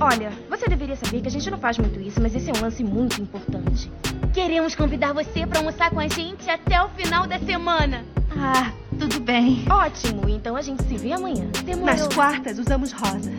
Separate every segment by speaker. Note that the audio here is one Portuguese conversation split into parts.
Speaker 1: Olha, você deveria saber que a gente não faz muito isso, mas esse é um lance muito importante.
Speaker 2: Queremos convidar você para almoçar com a gente até o final da semana.
Speaker 3: Ah, tudo bem.
Speaker 1: Ótimo, então a gente se vê amanhã.
Speaker 3: Demorou. Nas quartas usamos rosa.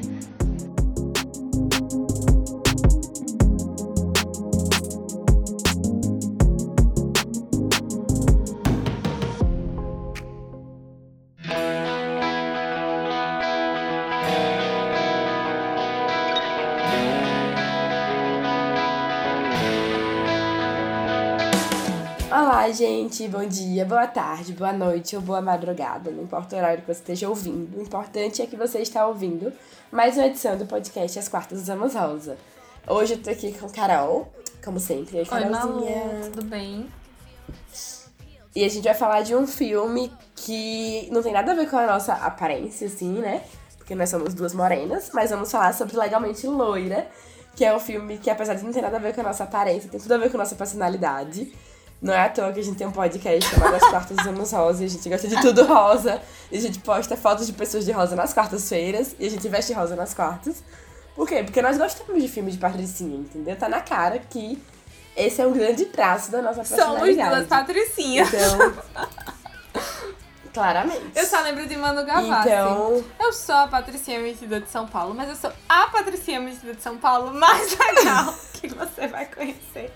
Speaker 4: Gente, bom dia, boa tarde, boa noite ou boa madrugada, não importa o horário que você esteja ouvindo, o importante é que você está ouvindo mais uma edição do podcast As Quartas Usamos Rosa. Hoje eu tô aqui com Carol, como sempre. Oi,
Speaker 5: Carolzinha. Oi, tudo bem?
Speaker 4: E a gente vai falar de um filme que não tem nada a ver com a nossa aparência, assim, né? Porque nós somos duas morenas, mas vamos falar sobre Legalmente Loira, que é um filme que, apesar de não ter nada a ver com a nossa aparência, tem tudo a ver com a nossa personalidade. Não é à toa que a gente tem um podcast chamado As Quartas Usamos Rosa e a gente gosta de tudo rosa. E a gente posta fotos de pessoas de rosa nas quartas-feiras e a gente veste rosa nas quartas. Por quê? Porque nós gostamos de filme de patricinha, entendeu? Tá na cara que esse é um grande traço da nossa personalidade.
Speaker 5: Somos duas patricinhas.
Speaker 4: Então, claramente.
Speaker 5: Eu só lembro de Manu Gavassi. Então... Eu sou a patricinha metida de São Paulo, mas eu sou a patricinha metida de São Paulo mais legal que você vai conhecer.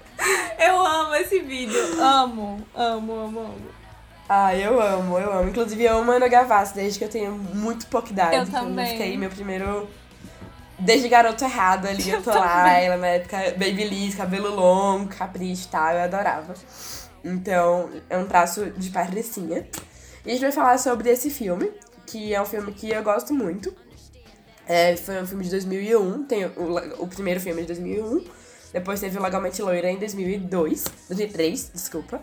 Speaker 5: Eu amo esse vídeo. Amo, amo, amo, amo.
Speaker 4: Ah, eu amo, eu amo. Inclusive, eu amo Manu Gavassi desde que eu tenho muito pouca idade.
Speaker 5: Eu também.
Speaker 4: Eu fiquei meu primeiro... Desde garoto errado ali, eu tô lá, ela na época Babyliss, cabelo longo, capricho e tal, eu adorava. Então, é um traço de patricinha. E a gente vai falar sobre esse filme, que é um filme que eu gosto muito. É, foi um filme de 2001, tem o, o primeiro filme de 2001. Depois teve o Legalmente Loira em 2002, 2003, desculpa.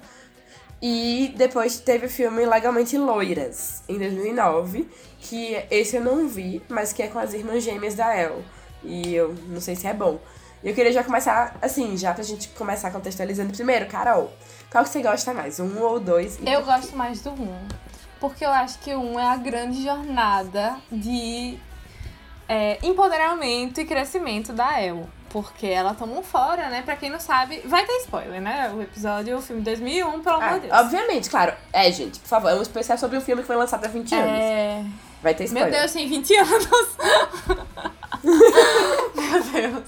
Speaker 4: E depois teve o filme Legalmente Loiras, em 2009, que esse eu não vi, mas que é com as irmãs gêmeas da El. E eu não sei se é bom. Eu queria já começar, assim, já pra gente começar contextualizando. Primeiro, Carol, qual que você gosta mais, um ou dois?
Speaker 5: Eu gosto mais do um porque eu acho que um é a grande jornada de é, empoderamento e crescimento da El. Porque ela tomou fora, né? Pra quem não sabe, vai ter spoiler, né? O episódio, o filme 2001, pelo amor
Speaker 4: ah,
Speaker 5: de Deus.
Speaker 4: Obviamente, claro. É, gente, por favor, é um especial sobre um filme que foi lançado há 20 anos. É... Vai ter spoiler.
Speaker 5: Meu Deus, tem 20 anos. Meu Deus.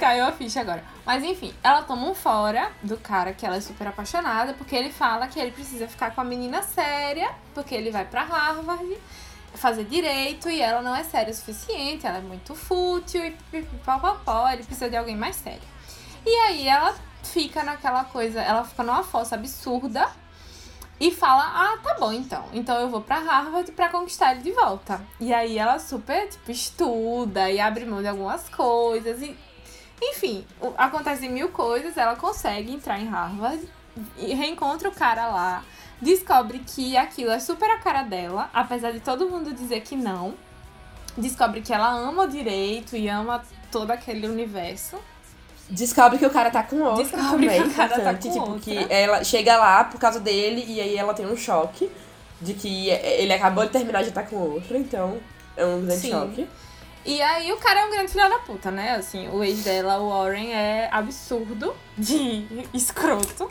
Speaker 5: Caiu a ficha agora. Mas enfim, ela toma um fora do cara que ela é super apaixonada, porque ele fala que ele precisa ficar com a menina séria, porque ele vai para Harvard fazer direito e ela não é séria o suficiente, ela é muito fútil e pó, ele precisa de alguém mais sério. E aí ela fica naquela coisa, ela fica numa fossa absurda e fala: "Ah, tá bom então. Então eu vou para Harvard para conquistar ele de volta". E aí ela super tipo estuda e abre mão de algumas coisas e enfim, acontecem mil coisas, ela consegue entrar em Harvard e reencontra o cara lá, descobre que aquilo é super a cara dela, apesar de todo mundo dizer que não. Descobre que ela ama o direito e ama todo aquele universo.
Speaker 4: Descobre que o cara tá com outra
Speaker 5: Descobre
Speaker 4: também,
Speaker 5: que o cara tá com
Speaker 4: tipo,
Speaker 5: outra.
Speaker 4: que ela chega lá por causa dele e aí ela tem um choque de que ele acabou de terminar de estar com outra, então é um grande
Speaker 5: Sim.
Speaker 4: choque.
Speaker 5: E aí o cara é um grande filho da puta, né? Assim, o ex dela, o Warren, é absurdo de escroto.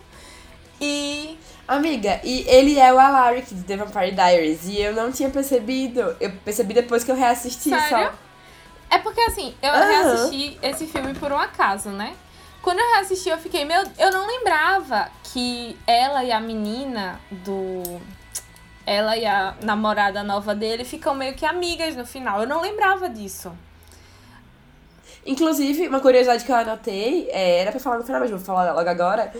Speaker 5: E.
Speaker 4: Amiga, e ele é o Alaric de The Vampire Diaries. E eu não tinha percebido. Eu percebi depois que eu reassisti
Speaker 5: Sério?
Speaker 4: só.
Speaker 5: É porque assim, eu
Speaker 4: Aham.
Speaker 5: reassisti esse filme por um acaso, né? Quando eu reassisti, eu fiquei, meu. Eu não lembrava que ela e a menina do. Ela e a namorada nova dele ficam meio que amigas no final. Eu não lembrava disso.
Speaker 4: Inclusive, uma curiosidade que eu anotei, é, era pra falar no final, mas vou falar logo agora.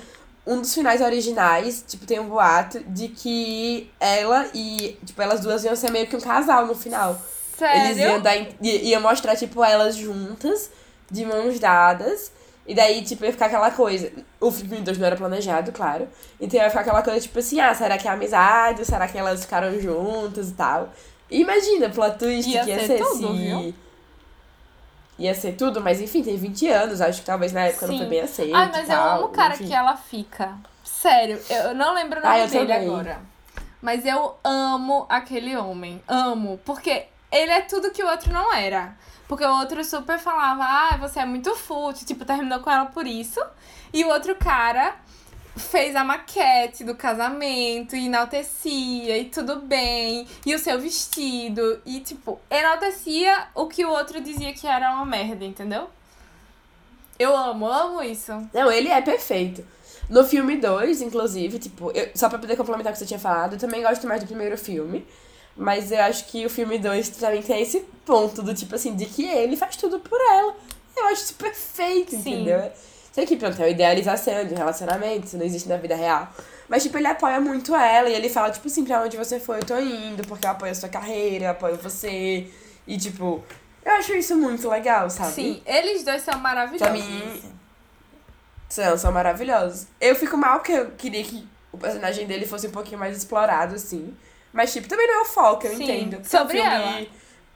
Speaker 4: Um dos finais originais, tipo, tem um boato de que ela e, tipo, elas duas iam ser meio que um casal no final.
Speaker 5: Sério?
Speaker 4: Eles iam, dar, iam mostrar, tipo, elas juntas, de mãos dadas. E daí, tipo, ia ficar aquela coisa. O filme 2 não era planejado, claro. Então ia ficar aquela coisa, tipo assim, ah, será que é amizade? Será que elas ficaram juntas e tal? E imagina, plot twist
Speaker 5: Ia
Speaker 4: que ia
Speaker 5: ser
Speaker 4: ser,
Speaker 5: tudo, viu?
Speaker 4: Ia ser tudo, mas enfim, tem 20 anos. Acho que talvez na época não
Speaker 5: Sim.
Speaker 4: foi bem aceito.
Speaker 5: Ai, mas
Speaker 4: e
Speaker 5: eu
Speaker 4: tal,
Speaker 5: amo o cara
Speaker 4: enfim.
Speaker 5: que ela fica. Sério, eu não lembro o
Speaker 4: Ah,
Speaker 5: nome
Speaker 4: eu
Speaker 5: dele
Speaker 4: também.
Speaker 5: agora. Mas eu amo aquele homem. Amo. Porque ele é tudo que o outro não era. Porque o outro super falava, ah, você é muito fútil, tipo, terminou com ela por isso. E o outro cara fez a maquete do casamento, e enaltecia, e tudo bem, e o seu vestido, e tipo, enaltecia o que o outro dizia que era uma merda, entendeu? Eu amo, amo isso.
Speaker 4: Não, ele é perfeito. No filme 2, inclusive, tipo, eu, só pra poder complementar o que você tinha falado, eu também gosto mais do primeiro filme. Mas eu acho que o filme 2 também tem esse ponto do tipo assim, de que ele faz tudo por ela. Eu acho isso perfeito,
Speaker 5: Sim.
Speaker 4: entendeu? Sei que, pronto, é uma idealização de relacionamento, isso não existe na vida real. Mas, tipo, ele apoia muito ela e ele fala, tipo assim, pra onde você for, eu tô indo, porque eu apoio a sua carreira, eu apoio você. E, tipo, eu acho isso muito legal, sabe?
Speaker 5: Sim, eles dois são maravilhosos.
Speaker 4: Pra mim, são, são maravilhosos. Eu fico mal porque eu queria que o personagem dele fosse um pouquinho mais explorado, assim. Mas, tipo, também não é o foco, eu
Speaker 5: Sim,
Speaker 4: entendo. Porque
Speaker 5: sobre
Speaker 4: é um filme
Speaker 5: ela.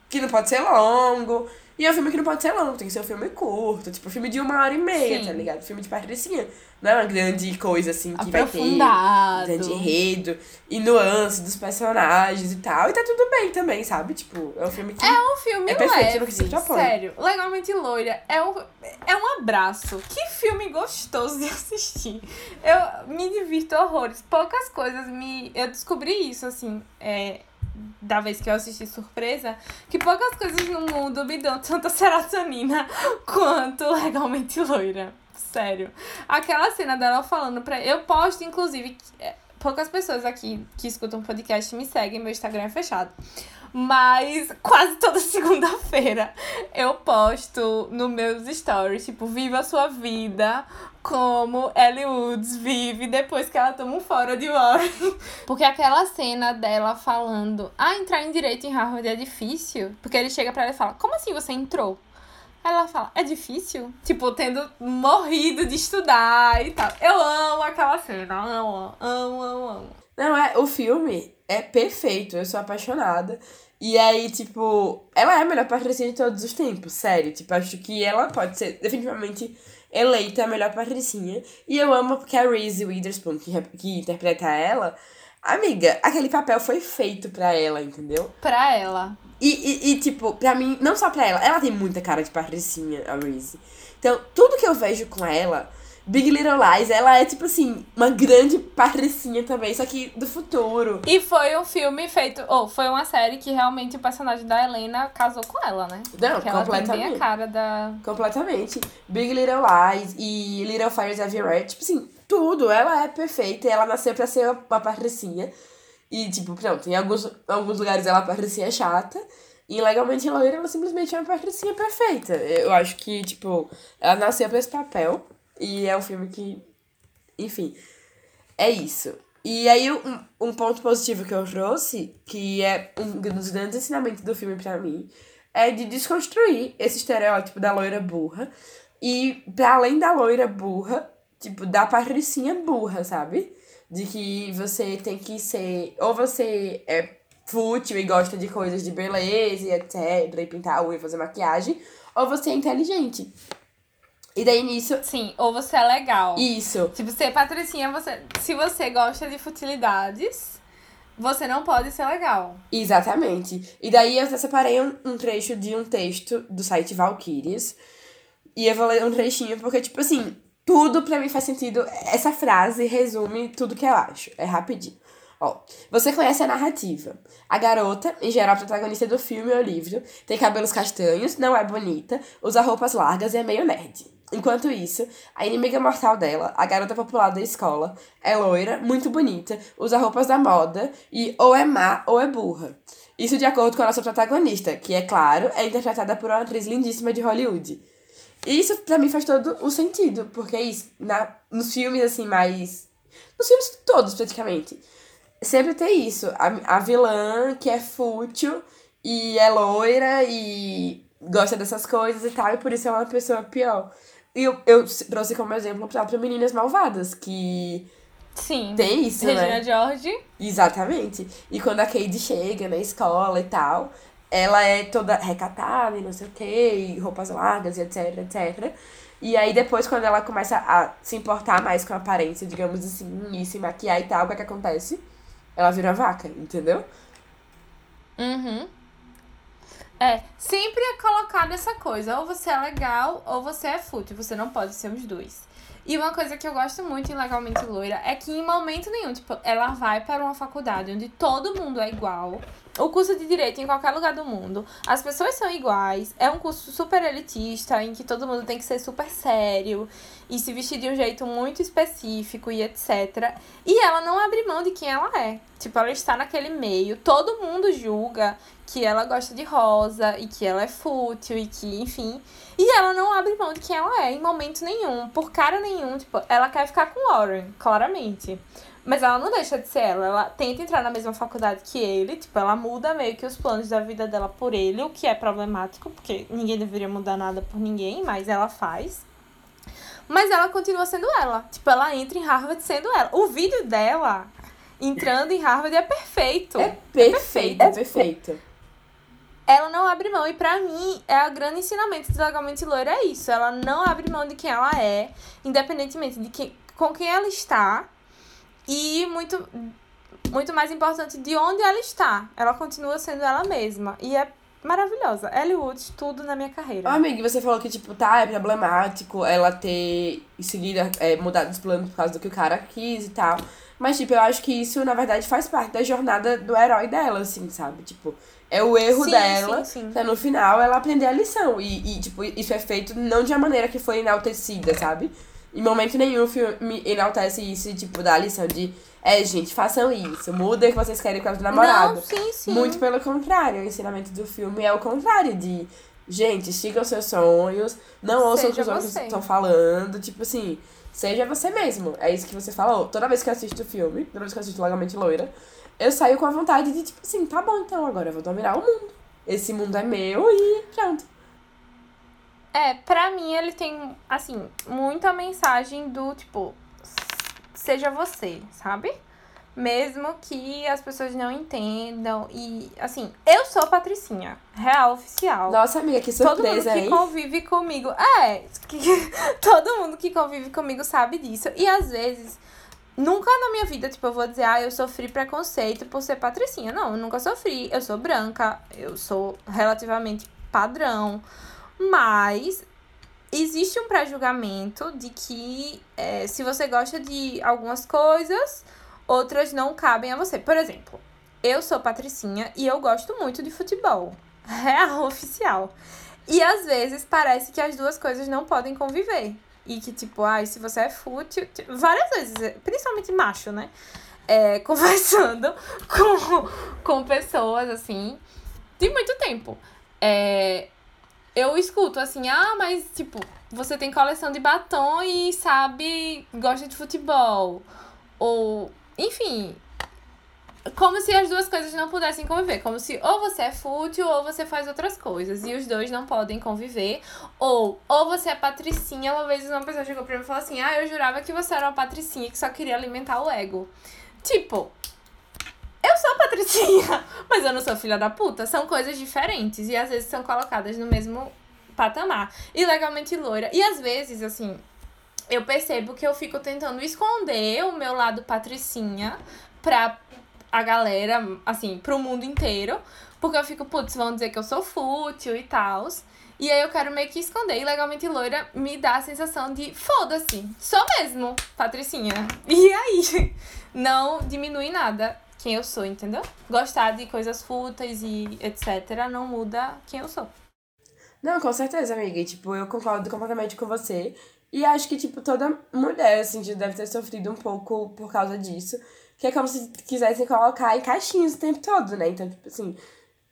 Speaker 4: que não pode ser longo. E é um filme que não pode ser longo, tem que ser um filme curto. Tipo, um filme de uma hora e meia,
Speaker 5: Sim.
Speaker 4: tá ligado? Filme de patricinha. Não é uma grande coisa, assim, que vai ter grande enredo e nuance dos personagens e tal. E tá tudo bem também, sabe? Tipo, é um filme que...
Speaker 5: É um filme
Speaker 4: É perfeito,
Speaker 5: leve,
Speaker 4: quesito de apoio.
Speaker 5: sério. Legalmente Loira é um, é um abraço. Que filme gostoso de assistir. Eu me divirto horrores. Poucas coisas me... Eu descobri isso, assim, é, da vez que eu assisti Surpresa, que poucas coisas no mundo me dão tanta serotonina quanto Legalmente Loira. Sério. Aquela cena dela falando pra... Eu posto, inclusive... é, Poucas pessoas aqui que escutam podcast me seguem, meu Instagram é fechado. Mas quase toda segunda-feira eu posto nos meus stories, tipo, viva a sua vida como Ellie Woods vive depois que ela toma um fora de Warren. Porque aquela cena dela falando, ah, entrar em direito em Harvard é difícil. Porque ele chega pra ela e fala, como assim você entrou? Aí ela fala, é difícil? Tipo, tendo morrido de estudar e tal. Eu amo aquela cena, amo, amo, amo, amo.
Speaker 4: Não, é, o filme é perfeito, eu sou apaixonada. E aí, tipo, ela é a melhor patricinha de todos os tempos, sério. Tipo, acho que ela pode ser definitivamente eleita a melhor patricinha. E eu amo porque a Reese Witherspoon, que, que interpreta ela, amiga, aquele papel foi feito pra ela, entendeu?
Speaker 5: Pra ela.
Speaker 4: E, e, e, tipo, pra mim, não só pra ela, ela tem muita cara de patricinha, a Reese. Então, tudo que eu vejo com ela, Big Little Lies, ela é, tipo assim, uma grande patricinha também, só que do futuro.
Speaker 5: E foi um filme feito, ou foi uma série que realmente o personagem da Helena casou com ela, né?
Speaker 4: Não,
Speaker 5: Porque ela tem bem
Speaker 4: completamente.
Speaker 5: a cara da.
Speaker 4: Completamente. Big Little Lies e Little Fires Everywhere, tipo assim, tudo. Ela é perfeita e ela nasceu pra ser uma patricinha. E, tipo, pronto, em alguns, alguns lugares ela é patricinha chata. E legalmente loira, ela simplesmente é uma patricinha perfeita. Eu acho que, tipo, ela nasceu pra esse papel. E é um filme que. Enfim. É isso. E aí, um, um ponto positivo que eu trouxe, que é um dos grandes ensinamentos do filme pra mim, é de desconstruir esse estereótipo da loira burra. E, pra além da loira burra, tipo, da patricinha burra, sabe? De que você tem que ser. Ou você é fútil e gosta de coisas de beleza e etc. E pintar a e fazer maquiagem. Ou você é inteligente. E daí nisso.
Speaker 5: Sim, ou você é legal.
Speaker 4: Isso.
Speaker 5: Se você patricinha, você. Se você gosta de futilidades, você não pode ser legal.
Speaker 4: Exatamente. E daí eu separei um, um trecho de um texto do site Valkyries. E eu vou ler um trechinho porque, tipo assim, tudo pra mim faz sentido. Essa frase resume tudo que eu acho. É rapidinho. Ó, você conhece a narrativa. A garota, em geral a protagonista do filme ou livro, tem cabelos castanhos, não é bonita, usa roupas largas e é meio nerd. Enquanto isso, a inimiga mortal dela, a garota popular da escola, é loira, muito bonita, usa roupas da moda e ou é má ou é burra. Isso de acordo com a nossa protagonista, que, é claro, é interpretada por uma atriz lindíssima de Hollywood. E isso pra mim faz todo o sentido, porque é isso, na, nos filmes assim mais. Nos filmes todos, praticamente. Sempre tem isso. A, a vilã que é fútil e é loira e gosta dessas coisas e tal, e por isso é uma pessoa pior. E eu, eu trouxe como exemplo para Meninas Malvadas, que
Speaker 5: Sim.
Speaker 4: tem isso,
Speaker 5: Regina
Speaker 4: né?
Speaker 5: George.
Speaker 4: Exatamente. E quando a Cade chega na escola e tal, ela é toda recatada e não sei o quê, e roupas largas e etc, etc. E aí depois, quando ela começa a se importar mais com a aparência, digamos assim, e se maquiar e tal, o que, é que acontece? Ela vira vaca, entendeu?
Speaker 5: Uhum. É, sempre é colocado essa coisa, ou você é legal ou você é fútil, você não pode ser os dois. E uma coisa que eu gosto muito em Legalmente Loira é que em momento nenhum, tipo, ela vai para uma faculdade onde todo mundo é igual. O curso de direito em qualquer lugar do mundo, as pessoas são iguais, é um curso super elitista em que todo mundo tem que ser super sério e se vestir de um jeito muito específico e etc. E ela não abre mão de quem ela é. Tipo, ela está naquele meio, todo mundo julga que ela gosta de rosa e que ela é fútil e que, enfim. E ela não abre mão de quem ela é em momento nenhum, por cara nenhum. Tipo, ela quer ficar com Warren, claramente. Mas ela não deixa de ser ela. Ela tenta entrar na mesma faculdade que ele. Tipo, ela muda meio que os planos da vida dela por ele, o que é problemático, porque ninguém deveria mudar nada por ninguém, mas ela faz. Mas ela continua sendo ela. Tipo, ela entra em Harvard sendo ela. O vídeo dela entrando em Harvard é perfeito.
Speaker 4: É perfeito, é perfeito.
Speaker 5: Ela não abre mão. E pra mim, é o grande ensinamento de Legalmente Loira é isso. Ela não abre mão de quem ela é, independentemente de quem, com quem ela está. E muito, muito mais importante, de onde ela está. Ela continua sendo ela mesma. E é maravilhosa. Ellie Woods, tudo na minha carreira.
Speaker 4: Ô, amiga, você falou que, tipo, tá, é problemático ela ter seguido, é, mudado os planos por causa do que o cara quis e tal. Mas, tipo, eu acho que isso, na verdade, faz parte da jornada do herói dela, assim, sabe? Tipo, é o erro
Speaker 5: Sim,
Speaker 4: dela,
Speaker 5: sim, sim.
Speaker 4: pra no final ela aprender a lição. E, e, tipo, isso é feito não de uma maneira que foi enaltecida, sabe? Em momento nenhum o filme enaltece isso, tipo, dá a lição de. É, gente, façam isso. Mudem o que vocês querem com o namorado.
Speaker 5: Não, sim, sim.
Speaker 4: Muito pelo contrário. O ensinamento do filme é o contrário de. Gente, sigam seus sonhos, não ouçam o que os outros estão falando. Tipo assim, seja você mesmo. É isso que você falou. Toda vez que eu assisto o filme, toda vez que eu assisto Logamente Loira, eu saio com a vontade de, tipo assim, tá bom, então agora eu vou dominar o mundo. Esse mundo é meu e pronto.
Speaker 5: É, pra mim ele tem, assim, muita mensagem do tipo, seja você, sabe? Mesmo que as pessoas não entendam. E, assim, eu sou Patricinha, real oficial.
Speaker 4: Nossa, amiga, que
Speaker 5: todo mundo
Speaker 4: surpresa,
Speaker 5: que
Speaker 4: hein?
Speaker 5: convive comigo. É, que, todo mundo que convive comigo sabe disso. E às vezes, nunca na minha vida, tipo, eu vou dizer, ah, eu sofri preconceito por ser patricinha. Não, eu nunca sofri. Eu sou branca, eu sou relativamente padrão. Mas existe um pré-julgamento de que é, se você gosta de algumas coisas, outras não cabem a você. Por exemplo, eu sou patricinha e eu gosto muito de futebol. Real oficial. E às vezes parece que as duas coisas não podem conviver. E que, tipo, ai, se você é fútil. ti- Várias vezes, principalmente macho, né? É, conversando com, com pessoas, assim, de muito tempo. É, eu escuto assim, ah, mas, tipo, você tem coleção de batom e sabe, gosta de futebol. Ou, enfim, como se as duas coisas não pudessem conviver. Como se ou você é fútil ou você faz outras coisas. E os dois não podem conviver. Ou, ou você é patricinha. Uma vez uma pessoa chegou pra mim e falou assim: Ah, eu jurava que você era uma patricinha que só queria alimentar o ego. Tipo, eu sou patricinha, mas eu não sou filha da puta. São coisas diferentes. E às vezes são colocadas no mesmo patamar. E legalmente loira. E às vezes, assim, eu percebo que eu fico tentando esconder o meu lado patricinha pra a galera, assim, pro mundo inteiro. Porque eu fico, putz, vão dizer que eu sou fútil e tal. E aí eu quero meio que esconder. E legalmente loira me dá a sensação de foda-se, sou mesmo, patricinha. E aí? Não diminui nada quem eu sou, entendeu? Gostar de coisas fúteis e etc. não muda quem eu sou.
Speaker 4: Não, com certeza, amiga. E, tipo, eu concordo completamente com você. E acho que, tipo, toda mulher, assim, deve ter sofrido um pouco por causa disso. Que é como se quisessem colocar em caixinhas o tempo todo, né? Então, tipo assim,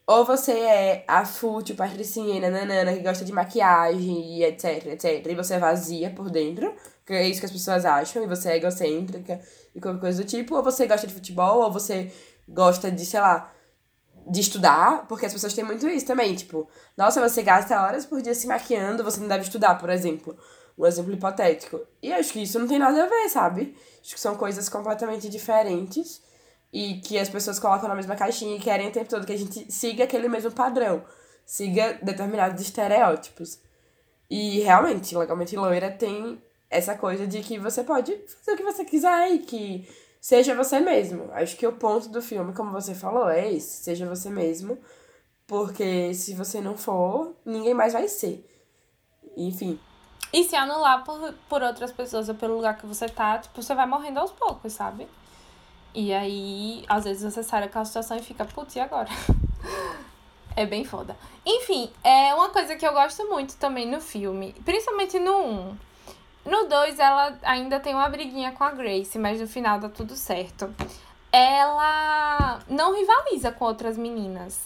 Speaker 4: ou você é a fútil, patricinha, nananana, que gosta de maquiagem e etc, etc. E você é vazia por dentro, que é isso que as pessoas acham, e você é egocêntrica e qualquer coisa do tipo. Ou você gosta de futebol, ou você gosta de, sei lá, de estudar, porque as pessoas têm muito isso também, tipo, nossa, você gasta horas por dia se maquiando, você não deve estudar, por exemplo. Um exemplo hipotético. E acho que isso não tem nada a ver, sabe? Acho que são coisas completamente diferentes e que as pessoas colocam na mesma caixinha e querem o tempo todo que a gente siga aquele mesmo padrão, siga determinados estereótipos. E realmente, legalmente loira tem essa coisa de que você pode fazer o que você quiser e que seja você mesmo. Acho que o ponto do filme, como você falou, é esse, seja você mesmo Porque se você não for, ninguém mais vai ser. Enfim.
Speaker 5: E se anular por, por outras pessoas ou pelo lugar que você tá, tipo, você vai morrendo aos poucos, sabe? E aí, às vezes você sai daquela situação e fica, putz, e agora? é bem foda. Enfim, é uma coisa que eu gosto muito também no filme, principalmente no 1. No 2, ela ainda tem uma briguinha com a Grace, mas no final dá tudo certo. Ela não rivaliza com outras meninas.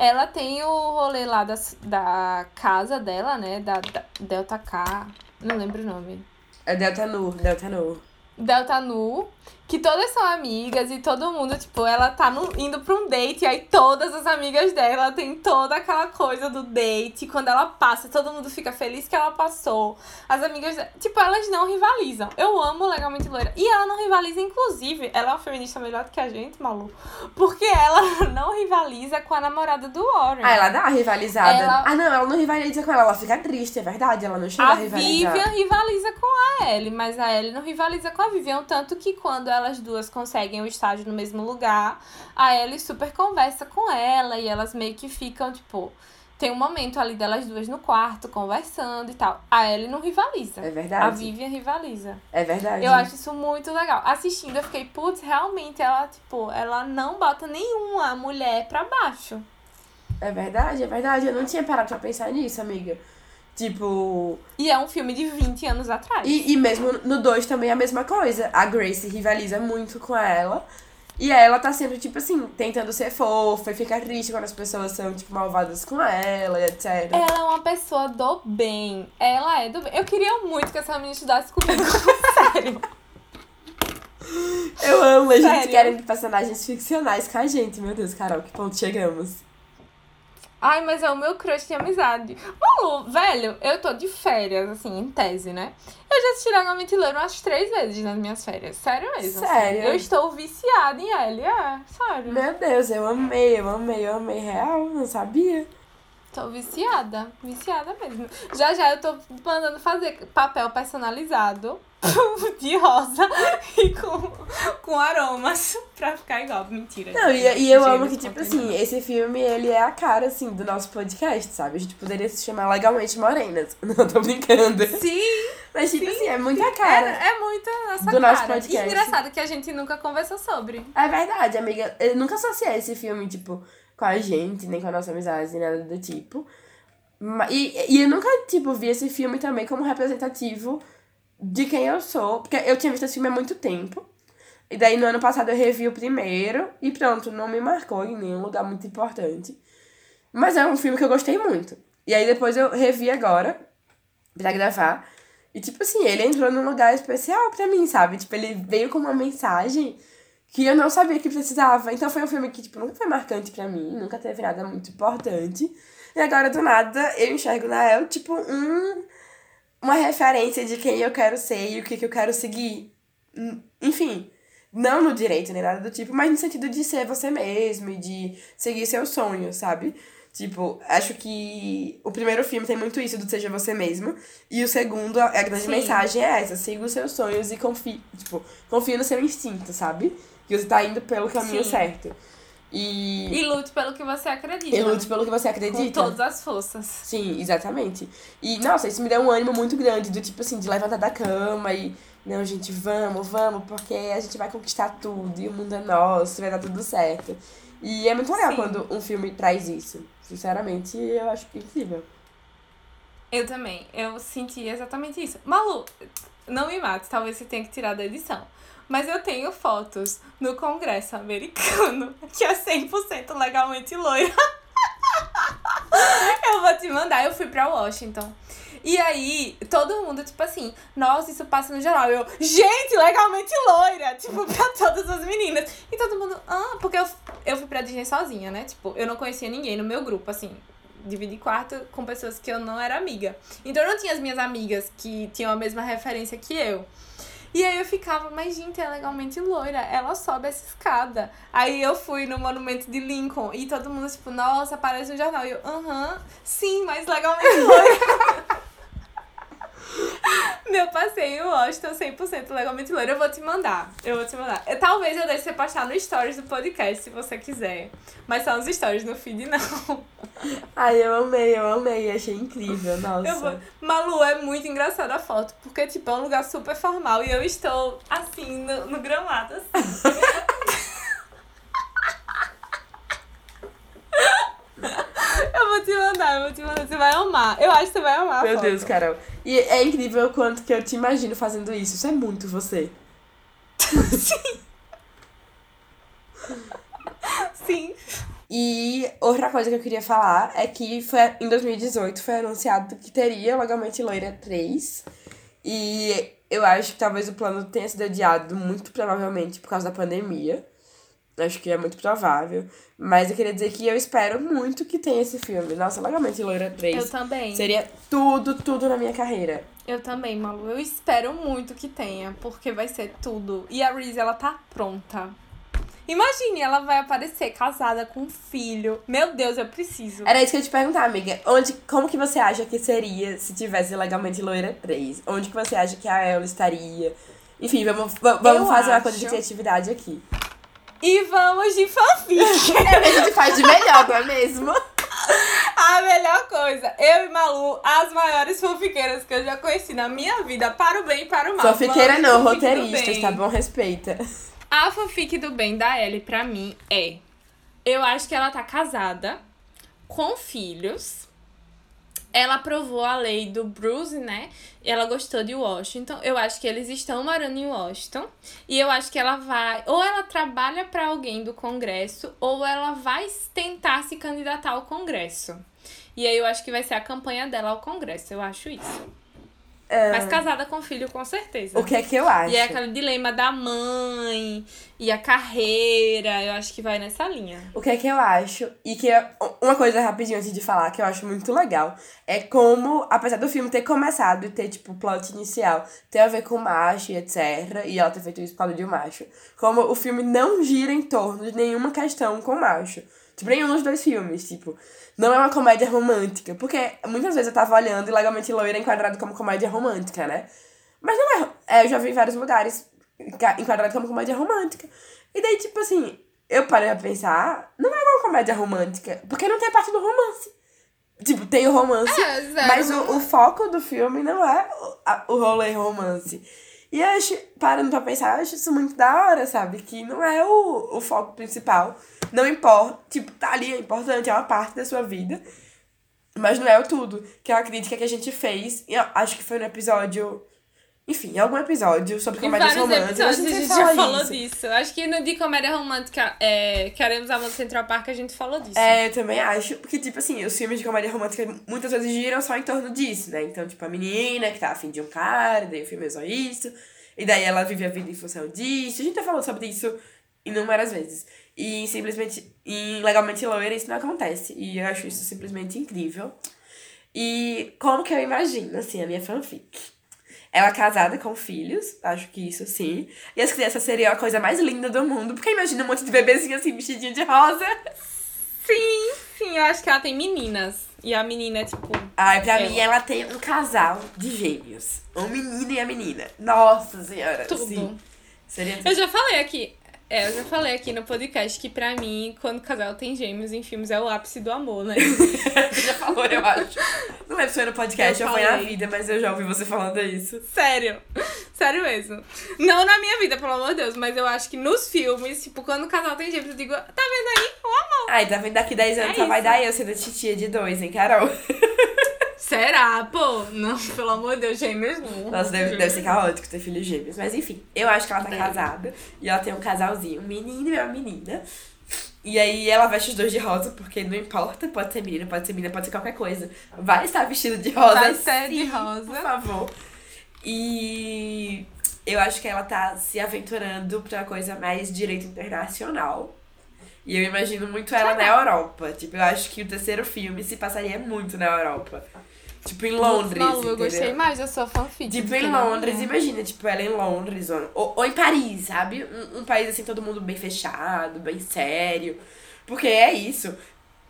Speaker 5: Ela tem o rolê lá da, da casa dela, né? Da, da Delta K. Não lembro o nome.
Speaker 4: É Delta Nu, Delta Nu.
Speaker 5: Delta Nu, que todas são amigas e todo mundo, tipo, ela tá no, indo pra um date e aí todas as amigas dela tem toda aquela coisa do date. Quando ela passa, todo mundo fica feliz que ela passou. As amigas, tipo, elas não rivalizam. Eu amo Legalmente Loira. E ela não rivaliza, inclusive, ela é uma feminista melhor do que a gente, Malu. Porque ela não rivaliza com a namorada do Warren.
Speaker 4: Ah, ela dá uma rivalizada.
Speaker 5: Ela-
Speaker 4: Ah, não, ela não rivaliza com ela, ela fica triste, é verdade. Ela não chega a,
Speaker 5: A
Speaker 4: rivalizar.
Speaker 5: Vivian rivaliza com a Ellie, mas a Ellie não rivaliza com a Vivian. Tanto que quando elas duas conseguem o estágio no mesmo lugar, a Ellie super conversa com ela e elas meio que ficam, tipo. Tem um momento ali delas duas no quarto, conversando e tal. A Ellie não rivaliza.
Speaker 4: É verdade.
Speaker 5: A Vivian rivaliza.
Speaker 4: É verdade.
Speaker 5: Eu acho isso muito legal. Assistindo, eu fiquei, putz, realmente ela, tipo, ela não bota nenhuma mulher pra baixo.
Speaker 4: É verdade, é verdade. Eu não tinha parado pra pensar nisso, amiga. Tipo.
Speaker 5: E é um filme de 20 anos atrás.
Speaker 4: E, e mesmo no 2 também é a mesma coisa. A Grace rivaliza muito com ela. E ela tá sempre, tipo assim, tentando ser fofa e fica triste quando as pessoas são, tipo, malvadas com ela e etc.
Speaker 5: Ela é uma pessoa do bem. Ela é do bem. Eu queria muito que essa menina estudasse comigo. Sério.
Speaker 4: Eu amo, a gente
Speaker 5: Sério?
Speaker 4: querem personagens ficcionais com a gente. Meu Deus, Carol, que ponto chegamos?
Speaker 5: Ai, mas é o meu crush de amizade. Malu, velho, eu tô de férias, assim, em tese, né? Eu já assisti Legalmente Loiro umas três vezes nas minhas férias. Sério mesmo. assim.
Speaker 4: Sério?
Speaker 5: Eu estou viciada em Ellie, é. Sério.
Speaker 4: Meu Deus, eu amei, eu amei, eu amei real, não sabia.
Speaker 5: Tô viciada. Viciada mesmo. Já já eu tô mandando fazer papel personalizado de rosa e com, com aromas pra ficar igual. Mentira.
Speaker 4: Não, e, e eu amo que, tipo assim, esse filme, ele é a cara, assim, do nosso podcast, sabe? A gente poderia se chamar Legalmente Morenas. Não, tô brincando.
Speaker 5: Sim,
Speaker 4: Mas, tipo
Speaker 5: Sim.
Speaker 4: assim, é muita
Speaker 5: é,
Speaker 4: cara.
Speaker 5: é muito a nossa
Speaker 4: Do
Speaker 5: cara.
Speaker 4: nosso podcast.
Speaker 5: E engraçado que a gente nunca conversou sobre.
Speaker 4: É verdade, amiga. Eu nunca associei esse filme, tipo, com a gente, nem com a nossa amizade, nem nada do tipo. E, e eu nunca, tipo, vi esse filme também como representativo de quem eu sou. Porque eu tinha visto esse filme há muito tempo. E daí, no ano passado, eu revi o primeiro. E pronto, não me marcou em nenhum lugar muito importante. Mas é um filme que eu gostei muito. E aí, depois eu revi agora, pra gravar. E, tipo assim, ele entrou num lugar especial pra mim, sabe? Tipo, ele veio com uma mensagem que eu não sabia que precisava. Então foi um filme que, tipo, nunca foi marcante pra mim, nunca teve nada muito importante. E agora, do nada, eu enxergo na El, tipo, um, uma referência de quem eu quero ser e o que, que eu quero seguir. Hum, Enfim, não no direito nem nada do tipo, mas no sentido de ser você mesmo e de seguir seus sonhos, sabe? Tipo, acho que o primeiro filme tem muito isso do seja você mesmo. E o segundo, a a grande
Speaker 5: Sim.
Speaker 4: mensagem é essa: siga os seus sonhos e confie, tipo, confie no seu instinto, sabe? Que você tá indo pelo caminho
Speaker 5: Sim.
Speaker 4: certo. E,
Speaker 5: E lute pelo que você acredita.
Speaker 4: e lute pelo que você
Speaker 5: Com
Speaker 4: acredita.
Speaker 5: todas as forças.
Speaker 4: Sim, exatamente. E, nossa, isso me deu um ânimo muito grande, do tipo assim, de levantar da cama e, não, gente, vamos, vamos, porque a gente vai conquistar tudo e o mundo é nosso, vai dar tudo certo. E é muito legal
Speaker 5: Sim.
Speaker 4: quando um filme traz isso. Sinceramente, eu acho incrível.
Speaker 5: Eu também. Eu senti exatamente isso. Malu, não me mate, talvez você tenha que tirar da edição. Mas eu tenho fotos no Congresso americano que é 100% legalmente loira. eu vou te mandar. Eu fui pra Washington. E aí, todo mundo, tipo assim, nossa, isso passa no jornal. Eu, gente, legalmente loira! Tipo, pra todas as meninas. E todo mundo, ah, porque eu, eu fui pra Disney sozinha, né? Tipo, eu não conhecia ninguém no meu grupo, assim. Dividi quarto com pessoas que eu não era amiga. Então eu não tinha as minhas amigas que tinham a mesma referência que eu. E aí eu ficava, mas gente, é legalmente loira, ela sobe essa escada. Aí eu fui no monumento de Lincoln e todo mundo, tipo, nossa, aparece no jornal. E eu, aham, sim, mas legalmente loira. Meu eu passei em Washington 100% legalmente loira. Eu vou te mandar. Eu vou te mandar. Eu, talvez eu deixe você postar no stories do podcast, se você quiser. Mas são os stories no feed, não.
Speaker 4: Ai, eu amei, eu amei. Achei incrível, nossa.
Speaker 5: Vou... Malu, é muito engraçada a foto. Porque, tipo, é um lugar super formal. E eu estou, assim, no, no gramado, assim. Eu te mandar, mandar. Você vai amar. Eu acho que você vai amar.
Speaker 4: Meu. Deus, Carol. E é incrível o quanto que eu te imagino fazendo isso. Isso é muito você.
Speaker 5: Sim.
Speaker 4: E outra coisa que eu queria falar é que foi, em 2018 foi anunciado que teria o Legalmente Loira 3. E eu acho que talvez o plano tenha sido adiado, muito provavelmente por causa da pandemia. Acho que é muito provável. Mas eu queria dizer que eu espero muito que tenha esse filme. Nossa, Legalmente Loira 3
Speaker 5: Eu também.
Speaker 4: seria tudo, tudo na minha carreira.
Speaker 5: Eu também, Malu. Eu espero muito que tenha, porque vai ser tudo. E a Reese, ela tá pronta. Imagine, ela vai aparecer casada com um filho. Meu Deus, eu preciso.
Speaker 4: Era isso que eu ia te perguntar, amiga. Onde, como que você acha que seria se tivesse Legalmente Loira 3? Onde que você acha que a Elle estaria? Enfim, vamos, va- vamos
Speaker 5: Eu
Speaker 4: fazer uma coisa de
Speaker 5: acho-
Speaker 4: criatividade aqui.
Speaker 5: E vamos de fanfic.
Speaker 4: É o que a gente faz de melhor, não é mesmo?
Speaker 5: a melhor coisa. Eu e Malu, as maiores fanfiqueiras que eu já conheci na minha vida, para o bem e para o mal.
Speaker 4: Só fiqueira
Speaker 5: Vamos
Speaker 4: não, roteiristas, tá bom? Respeita.
Speaker 5: A fanfic do bem da Ellie, pra mim, é. Eu acho que ela tá casada, com filhos. Ela aprovou a lei do Bruce, né? Ela gostou de Washington. Eu acho que eles estão morando em Washington. E eu acho que ela vai. Ou ela trabalha pra alguém do Congresso, ou ela vai tentar se candidatar ao Congresso. E aí eu acho que vai ser a campanha dela ao Congresso. Eu acho isso. Mas casada com filho, com certeza.
Speaker 4: O que é que eu acho?
Speaker 5: E é aquele dilema da mãe e a carreira. Eu acho que vai nessa linha.
Speaker 4: O que é que eu acho? E que é uma coisa rapidinho antes de falar que eu acho muito legal é como, apesar do filme ter começado e ter, tipo, o plot inicial ter a ver com macho e etc. E ela ter feito isso por causa de um macho. Como o filme não gira em torno de nenhuma questão com macho. Tipo, nenhum dos dois filmes, tipo. Não é uma comédia romântica. Porque muitas vezes eu tava olhando e Legalmente Loira é enquadrado como comédia romântica, né? Mas não é. é eu já vi em vários lugares enquadrado como comédia romântica. E daí, tipo assim, eu parei a pensar, não é uma comédia romântica, porque não tem a parte do romance. Tipo, tem o romance,
Speaker 5: É,
Speaker 4: mas o, o foco do filme não é o, a- o rolê romance. E eu acho, parando pra pensar, eu acho isso muito da hora, sabe? Que não é o, o foco principal. Não importa, tipo, tá ali, é importante, é uma parte da sua vida. Mas não é o tudo. Que é uma crítica que a gente fez, eu acho que foi no episódio. Enfim, em algum episódio sobre comédias românticas.
Speaker 5: a gente já falou
Speaker 4: isso.
Speaker 5: disso. Acho que no de comédia romântica, é, Queremos Amor do Central Park, a gente falou disso.
Speaker 4: É, eu também acho. Porque, tipo assim, os filmes de comédia romântica muitas vezes giram só em torno disso, né? Então, tipo, a menina que tá afim de um cara, daí o filme é só isso. E daí ela vive a vida em função disso. A gente já falou sobre isso inúmeras vezes. E simplesmente, em Legalmente Loira, isso não acontece. E eu acho isso simplesmente incrível. E como que eu imagino, assim, a minha fanfic? Ela casada com filhos, acho que isso sim. E as crianças seriam a coisa mais linda do mundo. Porque imagina um monte de bebezinho assim, vestidinho de rosa.
Speaker 5: Sim, sim, eu acho que ela tem meninas. E a menina é tipo.
Speaker 4: Ai, pra
Speaker 5: Ela.
Speaker 4: mim, ela tem um casal de gêmeos. Um menino e a menina. Nossa senhora,
Speaker 5: Tudo.
Speaker 4: sim. Seria tudo.
Speaker 5: Eu já falei aqui. É, eu já falei aqui no podcast que pra mim, quando o casal tem gêmeos em filmes, é o ápice do amor, né?
Speaker 4: Você já falou, eu acho. Não lembro se foi no podcast
Speaker 5: Eu
Speaker 4: ou foi na vida, mas eu já ouvi você falando isso.
Speaker 5: Sério. Sério mesmo. Não na minha vida, pelo amor de Deus, mas eu acho que nos filmes, tipo, quando o casal tem gêmeos, eu digo, tá vendo aí? O amor.
Speaker 4: Ai, tá vendo? Daqui 10 anos
Speaker 5: É
Speaker 4: só vai
Speaker 5: isso.
Speaker 4: dar eu sendo titia de dois, hein, Carol?
Speaker 5: Será? Pô, não, pelo amor de Deus, gêmeos não.
Speaker 4: Nossa, deve, deve ser caótico ter filhos gêmeos. Mas enfim, eu acho que ela tá
Speaker 5: Deve.
Speaker 4: casada. E ela tem um casalzinho, um menino e uma menina. E aí ela veste os dois de rosa, porque não importa, pode ser menino, pode ser menina, pode ser qualquer coisa. Vai estar vestido de rosa.
Speaker 5: Vai ser de
Speaker 4: sim,
Speaker 5: rosa.
Speaker 4: Por favor. E eu acho que ela tá se aventurando pra coisa mais direito internacional. E eu imagino muito ela na Europa. Tipo, eu acho que o terceiro filme se passaria muito na Europa. Tipo, em Londres.
Speaker 5: Malu, eu gostei mais, eu sou fanfic.
Speaker 4: Tipo, em Londres, imagina, tipo, ela em Londres, ou, ou, em Paris, sabe? Um, um país assim, todo mundo bem fechado, bem sério. Porque é isso.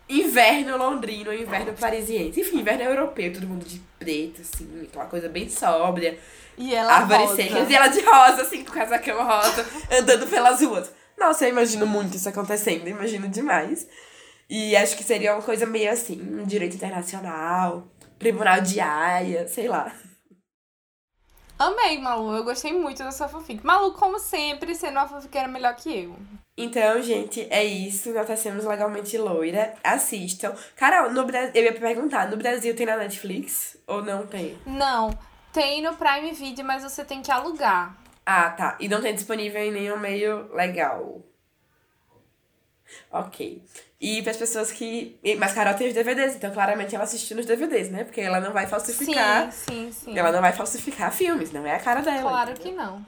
Speaker 4: Inverno londrino, inverno parisiense. Enfim, inverno europeu, todo mundo de preto, assim, aquela coisa bem sóbria.
Speaker 5: E ela
Speaker 4: árvores secas. E ela de rosa, assim, com casacão rosa, andando pelas ruas. Nossa, eu imagino muito isso acontecendo, imagino demais. E acho que seria uma coisa meio assim, um direito internacional, tribunal de Haia, sei lá.
Speaker 5: Amei, Malu. Eu gostei muito da sua fanfic. Malu, como sempre, sendo uma fanfiqueira melhor que eu.
Speaker 4: Então, gente, é isso. Nós temos legalmente loira. Assistam. Carol, no Brasil, eu ia perguntar, no Brasil tem na Netflix ou não tem?
Speaker 5: Não, tem no Prime Video, mas você tem que alugar.
Speaker 4: Ah, tá. E não tem disponível em nenhum meio legal. Ok. E para as pessoas que. Mas Carol tem os DVDs, então claramente ela assistiu nos DVDs, né? Porque ela não vai falsificar.
Speaker 5: Sim, sim, sim.
Speaker 4: Ela não vai falsificar filmes, não é a cara dela.
Speaker 5: Claro que não.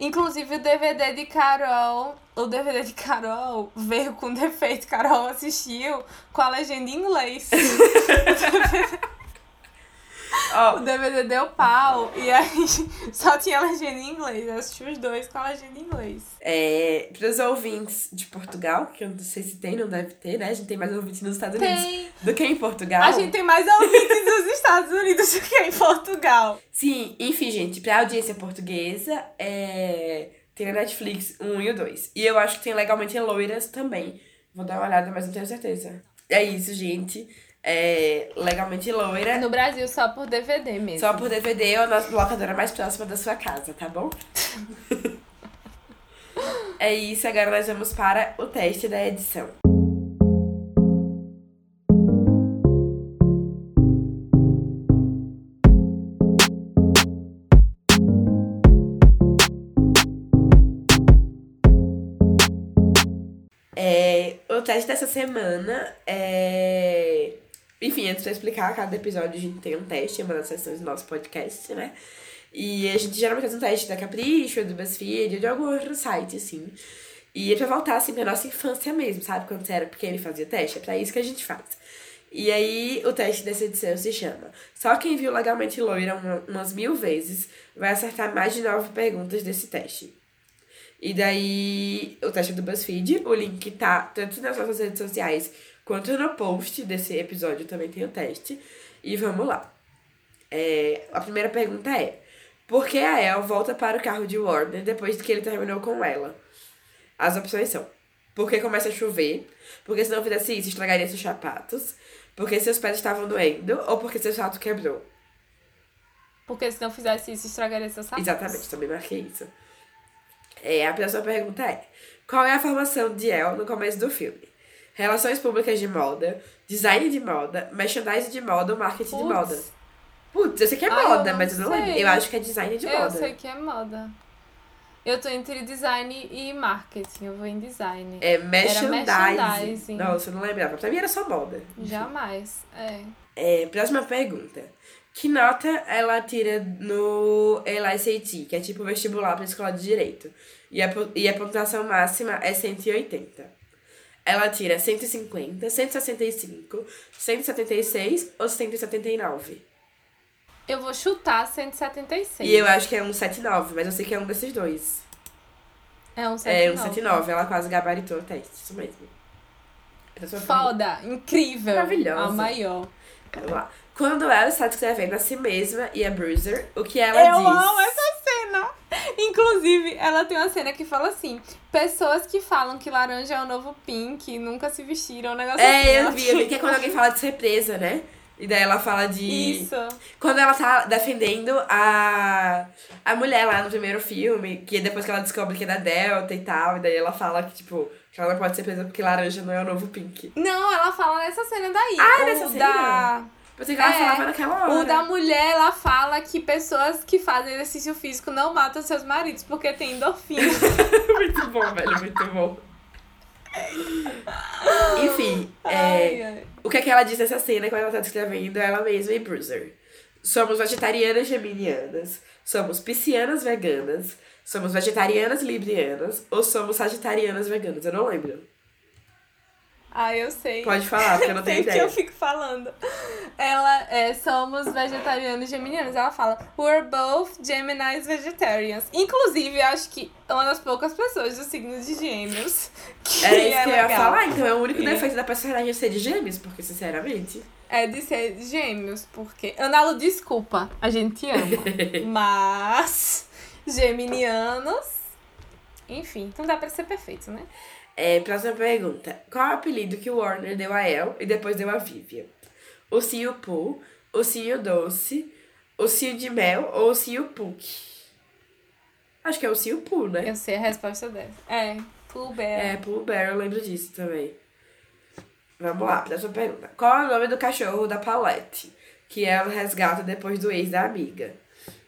Speaker 5: Inclusive o DVD de Carol, o DVD de Carol veio com defeito. Carol assistiu com a legenda em inglês.
Speaker 4: Ó,
Speaker 5: O DVD deu pau e aí só tinha legenda em inglês. Eu assisti os dois com a legenda em inglês.
Speaker 4: é, para os ouvintes de Portugal, que eu não sei se tem, não deve ter, né? A gente tem mais ouvintes nos Estados Unidos
Speaker 5: Tem.
Speaker 4: do que em Portugal.
Speaker 5: A gente tem mais ouvintes dos Estados Unidos do que em Portugal.
Speaker 4: Sim, enfim, gente, pra audiência portuguesa, é... tem na Netflix 1 e o 2. E eu acho que tem legalmente loiras também. Vou dar uma olhada, mas não tenho certeza. É isso, gente. É... Legalmente loira.
Speaker 5: No Brasil, só por DVD mesmo.
Speaker 4: Só por DVD ou na locadora mais próxima da sua casa, tá bom? é isso, agora nós vamos para o teste da edição. É, o teste dessa semana é. Enfim, antes eu explicar, cada episódio a gente tem um teste, é uma das sessões do nosso podcast, né? E a gente geralmente faz um teste da Capricho, do BuzzFeed, ou de algum outro site, assim. E é pra voltar, assim, pra nossa infância mesmo, sabe? Quando você era pequeno e fazia teste, é pra isso que a gente faz. E aí, o teste dessa edição se chama Só quem viu Legalmente Loira uma- umas mil vezes vai acertar mais de nove perguntas desse teste. E daí, o teste é do BuzzFeed, o link tá tanto nas nossas redes sociais quanto no post desse episódio também tem o teste. E vamos lá. É, a primeira pergunta é: Por que a El volta para o carro de Warner depois que ele terminou com ela? As opções são: Porque começa a chover, porque se não fizesse isso estragaria seus sapatos, porque seus pés estavam doendo ou porque seu salto quebrou.
Speaker 5: Porque se não fizesse isso, estragaria seu sapato.
Speaker 4: Exatamente, também marquei isso. É, a próxima pergunta é: Qual é a formação de El no começo do filme? Relações públicas de moda, design de moda, merchandising de moda ou marketing de
Speaker 5: Putz.
Speaker 4: moda? Putz, eu sei que é
Speaker 5: Ah, eu
Speaker 4: moda,
Speaker 5: não
Speaker 4: mas eu não lembro.
Speaker 5: sei.
Speaker 4: Eu acho que é design de
Speaker 5: eu
Speaker 4: moda.
Speaker 5: sei que é moda. Eu tô entre design e marketing. Eu vou em design.
Speaker 4: É merchandising.
Speaker 5: merchandising.
Speaker 4: Nossa, eu não lembrava. Pra mim era só moda.
Speaker 5: Jamais. É.
Speaker 4: É, próxima pergunta. Que nota ela tira no LSAT, que é tipo vestibular pra escola de direito? E a, e a pontuação máxima é 180. Ela tira 150, 165, 176 ou 179?
Speaker 5: Eu vou chutar 176.
Speaker 4: E eu acho que é um 79, mas eu sei que é um desses dois.
Speaker 5: É um
Speaker 4: É um
Speaker 5: 79.
Speaker 4: 79, ela quase gabaritou o teste, isso mesmo.
Speaker 5: Foda, incrível.
Speaker 4: Maravilhosa.
Speaker 5: A maior.
Speaker 4: Vamos lá. Quando ela está descrevendo a si mesma e a Bruiser, o que ela
Speaker 5: Eu
Speaker 4: diz?
Speaker 5: amo essa. Inclusive, ela tem uma cena que fala assim: pessoas que falam que laranja é o novo pink nunca se vestiram, um negócio assim.
Speaker 4: É, eu
Speaker 5: Ela
Speaker 4: vi, eu vi que é quando alguém fala de ser presa, né? E daí ela fala de.
Speaker 5: Isso.
Speaker 4: Quando ela tá defendendo a, a mulher lá no primeiro filme, que depois que ela descobre que é da Delta e tal, e daí ela fala que, tipo, que ela não pode ser presa porque laranja não é o novo pink.
Speaker 5: Não, ela fala nessa cena daí.
Speaker 4: Ah, nessa cena?
Speaker 5: Da...
Speaker 4: Pensei que ela
Speaker 5: É,
Speaker 4: falava naquela hora.
Speaker 5: O da mulher, ela fala que pessoas que fazem exercício físico não matam seus maridos porque tem endorfina.
Speaker 4: muito bom, velho, muito bom. Enfim, é,
Speaker 5: Ai, ai.
Speaker 4: o que é que ela diz nessa cena quando ela tá descrevendo ela mesma e Bruiser? Somos vegetarianas geminianas, somos piscianas veganas, somos vegetarianas librianas ou somos sagitarianas veganas? Eu não lembro.
Speaker 5: Ah, eu sei.
Speaker 4: Pode falar, porque eu não tenho
Speaker 5: Sei que
Speaker 4: ideia.
Speaker 5: eu fico falando. Ela é, somos vegetarianos geminianos. Ela fala, we're both Gemini's vegetarians. Inclusive, acho que é uma das poucas pessoas do signo de gêmeos que
Speaker 4: Era isso
Speaker 5: é
Speaker 4: que eu ia falar, então é o único
Speaker 5: E-
Speaker 4: defeito da personagem ser de gêmeos, porque sinceramente.
Speaker 5: É de ser gêmeos, porque. Analo, desculpa, a gente te ama. Mas. Geminianos. Enfim, não dá pra ser perfeito, né?
Speaker 4: É, próxima pergunta. Qual é o apelido que o Warner deu a El e depois deu a Vivian? O Cio Poo, o Cio Doce, o Cio de Mel ou o Cio Puck? Acho que é o Cio Poo, né?
Speaker 5: Eu sei a resposta dessa. É, Pooh Bear.
Speaker 4: É, Pooh Bear, eu lembro disso também. Vamos lá, próxima pergunta. Qual é o nome do cachorro da Palette? Que ela resgata depois do ex da amiga.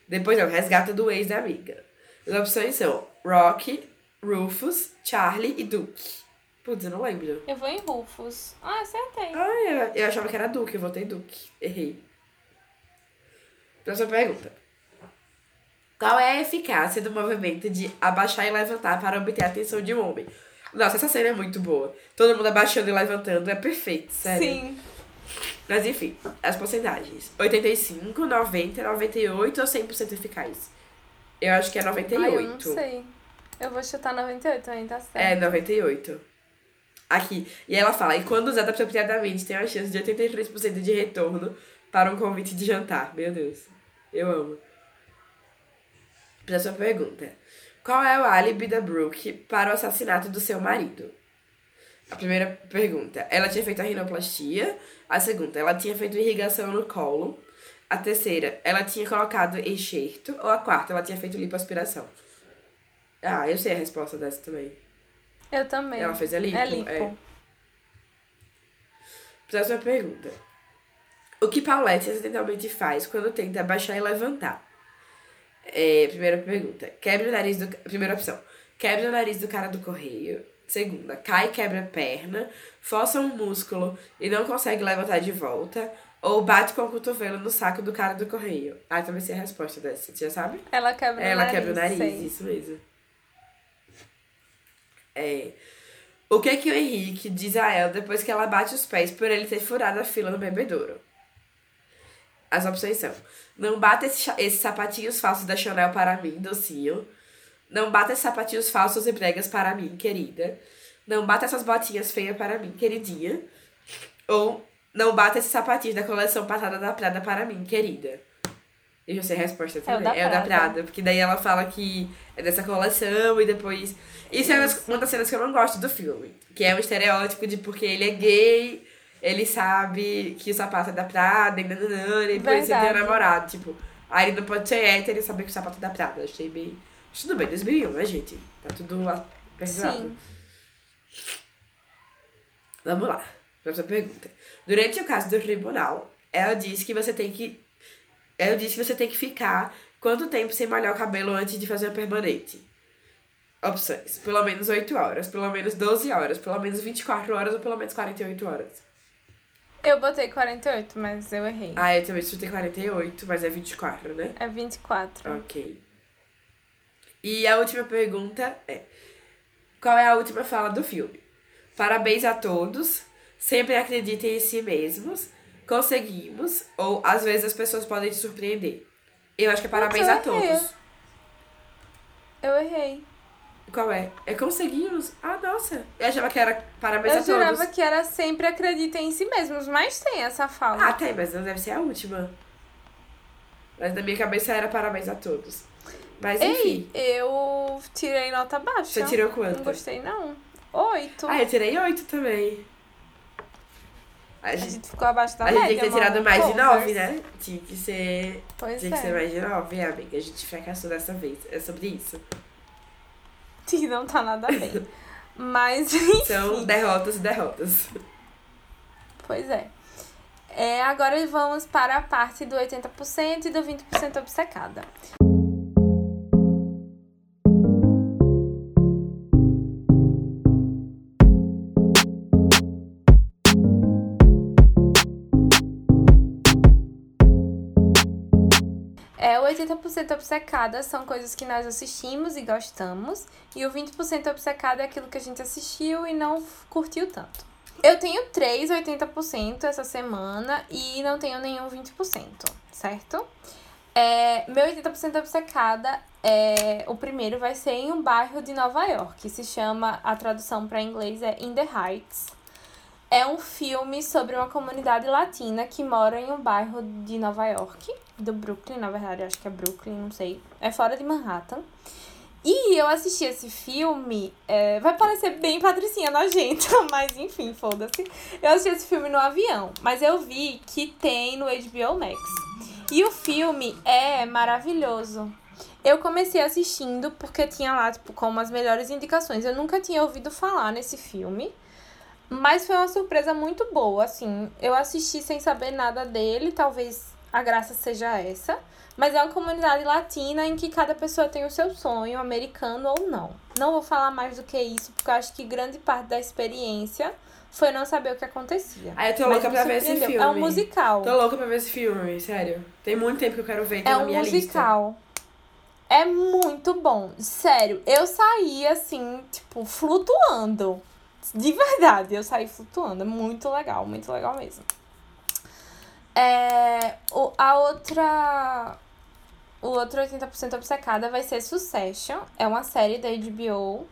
Speaker 4: Depois não, resgata do ex da amiga. As opções são Rocky, Rufus, Charlie e Duke. Putz, eu não lembro.
Speaker 5: Eu vou em Rufus. Ah, acertei.
Speaker 4: Ah, eu, eu achava que era Duke, eu votei Duke. Errei. Próxima pergunta. Qual é a eficácia do movimento de abaixar e levantar para obter a atenção de um homem? Nossa, essa cena é muito boa. Todo mundo abaixando e levantando, é perfeito, sério.
Speaker 5: Sim.
Speaker 4: Mas enfim, as porcentagens. 85, 90, 98 ou 100% eficaz? Eu acho que é 98.
Speaker 5: Ai, eu não sei. Eu vou chutar 98 também, tá certo.
Speaker 4: É, 98. Aqui. E ela fala, e quando usada apropriadamente, tem uma chance de 83% de retorno para um convite de jantar. Meu Deus. Eu amo. Próxima pergunta. Qual é o álibi da Brooke para o assassinato do seu marido? A primeira pergunta, ela tinha feito a rinoplastia. A segunda, ela tinha feito irrigação no colo. A terceira, ela tinha colocado enxerto. Ou a quarta, ela tinha feito lipoaspiração. Ah, eu sei a resposta dessa também.
Speaker 5: Eu também.
Speaker 4: Ela fez a lipo.
Speaker 5: É lipo.
Speaker 4: é. Próxima pergunta. O que Paulette acidentalmente faz quando tenta abaixar e levantar? É, primeira pergunta. Quebra o nariz do... Primeira opção. Quebra o nariz do cara do correio. Segunda. Cai e quebra a perna. Força um músculo e não consegue levantar de volta. Ou bate com o cotovelo no saco do cara do correio. Ah, também sei a resposta dessa. Você já sabe?
Speaker 5: Ela quebra
Speaker 4: Ela
Speaker 5: o nariz.
Speaker 4: quebra o nariz,
Speaker 5: sei.
Speaker 4: isso mesmo. É. O que que o Henrique diz a ela depois que ela bate os pés por ele ter furado a fila no bebedouro? As opções são: Não bata esse esses sapatinhos falsos da Chanel para mim, docinho. Não bata esses sapatinhos falsos e pregas para mim, querida. Não bata essas botinhas feias para mim, queridinha. Ou não bata esses sapatinhos da coleção Patada da Prada para mim, querida. Eu já sei a resposta também.
Speaker 5: da
Speaker 4: É o da
Speaker 5: Prada.
Speaker 4: Porque daí ela fala que é dessa coleção e depois. Isso é uma das- cenas que eu não gosto do filme. Que é um estereótipo de porque ele é gay, ele sabe que o sapato é da Prada e nananana, e por isso ele tem um namorado. Tipo, aí ele não pode ser hétero e saber que o sapato é da Prada. Achei bem. Tudo bem, 2001, né, gente? Tá tudo perdoado.
Speaker 5: Sim.
Speaker 4: Vamos lá. Próxima pergunta. Durante o caso do tribunal, ela disse que você tem que. Ela disse que você tem que ficar quanto tempo sem molhar o cabelo antes de fazer a permanente? Opções. Pelo menos 8 horas, pelo menos 12 horas, pelo menos 24 horas ou pelo menos 48 horas.
Speaker 5: Eu botei 48, mas eu errei.
Speaker 4: Ah, eu também chutei 48, mas é 24, né?
Speaker 5: É 24.
Speaker 4: Ok. E a última pergunta é: Qual é a última fala do filme? Parabéns a todos, sempre acreditem em si mesmos, conseguimos, ou às vezes as pessoas podem te surpreender. Eu acho que é parabéns
Speaker 5: eu
Speaker 4: a todos.
Speaker 5: Eu errei.
Speaker 4: Qual é? É conseguimos? Ah, nossa. Eu achava que era parabéns
Speaker 5: Eu
Speaker 4: a todos.
Speaker 5: jurava que era sempre acreditem em si mesmos, mas tem essa fala.
Speaker 4: Ah, tem, mas não deve ser a última. Mas na minha cabeça era parabéns a todos. Mas enfim.
Speaker 5: Ei, eu tirei nota baixa.
Speaker 4: Você tirou quanto?
Speaker 5: Não gostei, não. Oito.
Speaker 4: Ah, eu tirei oito também. A
Speaker 5: A
Speaker 4: gente,
Speaker 5: gente ficou abaixo da
Speaker 4: a gente
Speaker 5: média,
Speaker 4: tem que ter tirado mais de
Speaker 5: Covers.
Speaker 4: nove, né? Tinha que ser.
Speaker 5: Pois
Speaker 4: Tinha que ser
Speaker 5: é.
Speaker 4: mais de nove, amiga. A gente fracassou dessa vez. É sobre isso.
Speaker 5: Que não tá nada bem. Mas, enfim.
Speaker 4: São derrotas e derrotas.
Speaker 5: Pois é. é. Agora vamos para a parte do 80% e do 20% obcecada. 80% obcecada são coisas que nós assistimos e gostamos. E o 20% obcecada é aquilo que a gente assistiu e não curtiu tanto. Eu tenho três 80% essa semana e não tenho nenhum 20%, certo? É, meu 80% obcecada é. O primeiro vai ser em um bairro de Nova York. Se chama. A tradução para inglês é In the Heights. É um filme sobre uma comunidade latina que mora em um bairro de Nova York, do Brooklyn, na verdade, acho que é Brooklyn, não sei. É fora de Manhattan. E eu assisti esse filme, é, vai parecer bem patricinha nojenta, mas enfim, foda-se. Eu assisti esse filme no avião, mas eu vi que tem no HBO Max. E o filme é maravilhoso. Eu comecei assistindo porque tinha lá, tipo, como as melhores indicações. Eu nunca tinha ouvido falar nesse filme. Mas foi uma surpresa muito boa, assim. Eu assisti sem saber nada dele, talvez a graça seja essa. Mas é uma comunidade latina em que cada pessoa tem o seu sonho, americano ou não. Não vou falar mais do que isso, porque eu acho que grande parte da experiência foi não saber o que acontecia.
Speaker 4: Ah, eu tô louca pra ver esse filme.
Speaker 5: É um musical.
Speaker 4: Tô louca pra ver esse filme, sério. Tem muito tempo que eu quero ver, tá
Speaker 5: É
Speaker 4: na
Speaker 5: um
Speaker 4: minha
Speaker 5: musical. É muito bom. Sério, eu saí assim, tipo, flutuando. De verdade, eu saí flutuando. É muito legal, muito legal mesmo. É, o, a outra. O outro 80% obcecada vai ser Succession. É uma série da HBO.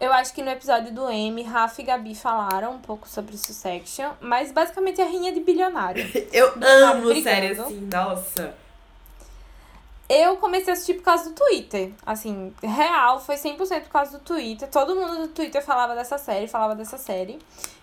Speaker 5: Eu acho que no episódio do M, Rafa e Gabi falaram um pouco sobre Succession. Mas basicamente é a rinha de bilionário.
Speaker 4: Eu amo série assim, nossa.
Speaker 5: Eu comecei a assistir por causa do Twitter. Assim, real, foi 100% por causa do Twitter. Todo mundo do Twitter falava dessa série, falava dessa série.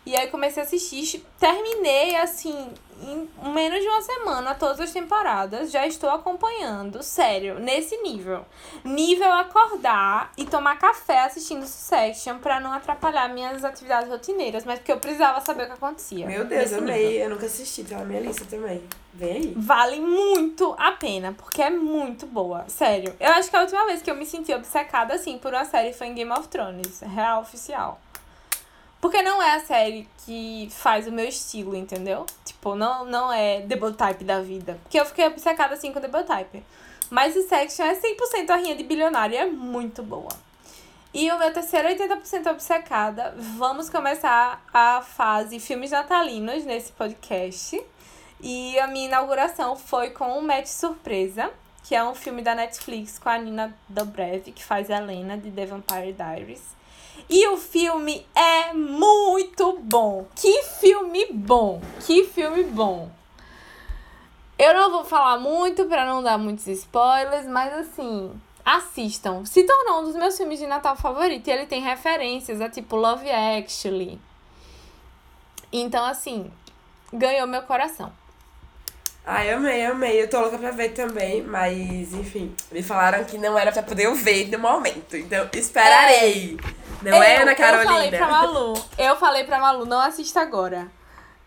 Speaker 5: E aí comecei a assistir. Terminei, assim, em menos de uma semana, todas as temporadas. Já estou acompanhando, sério, nesse nível. Nível acordar e tomar café assistindo Succession pra não atrapalhar minhas atividades rotineiras. Mas porque eu precisava saber o que acontecia.
Speaker 4: Meu Deus, amei.
Speaker 5: nível.
Speaker 4: Eu nunca assisti, tá na minha lista também. Vem aí.
Speaker 5: Vale muito a pena, porque é muito boa. Sério. Eu acho que a última vez que eu me senti obcecada, assim, por uma série foi em Game of Thrones. Real oficial. Porque não é a série que faz o meu estilo, entendeu? Tipo, não, não é Type da vida. Porque eu fiquei obcecada, assim, com The Bold Type. Mas o Section é 100% a rinha de bilionário é muito boa. E o meu terceiro 80% obcecada, vamos começar a fase filmes natalinos nesse podcast. E a minha inauguração foi com um Match Surpresa, que é um filme da Netflix com a Nina Dobrev, que faz a Helena de The Vampire Diaries. E o filme é muito bom. Que filme bom! Que filme bom! Eu não vou falar muito pra não dar muitos spoilers, mas assim, assistam. Se tornou um dos meus filmes de Natal favorito e ele tem referências a tipo Love Actually. Então, assim, ganhou meu coração.
Speaker 4: Ai, amei, amei. Eu tô louca pra ver também, mas enfim, me falaram que não era pra poder eu ver no momento. Então, esperarei. Não é, Ana
Speaker 5: Eu
Speaker 4: Carolina?
Speaker 5: falei pra Malu, eu falei pra Malu, não assista agora.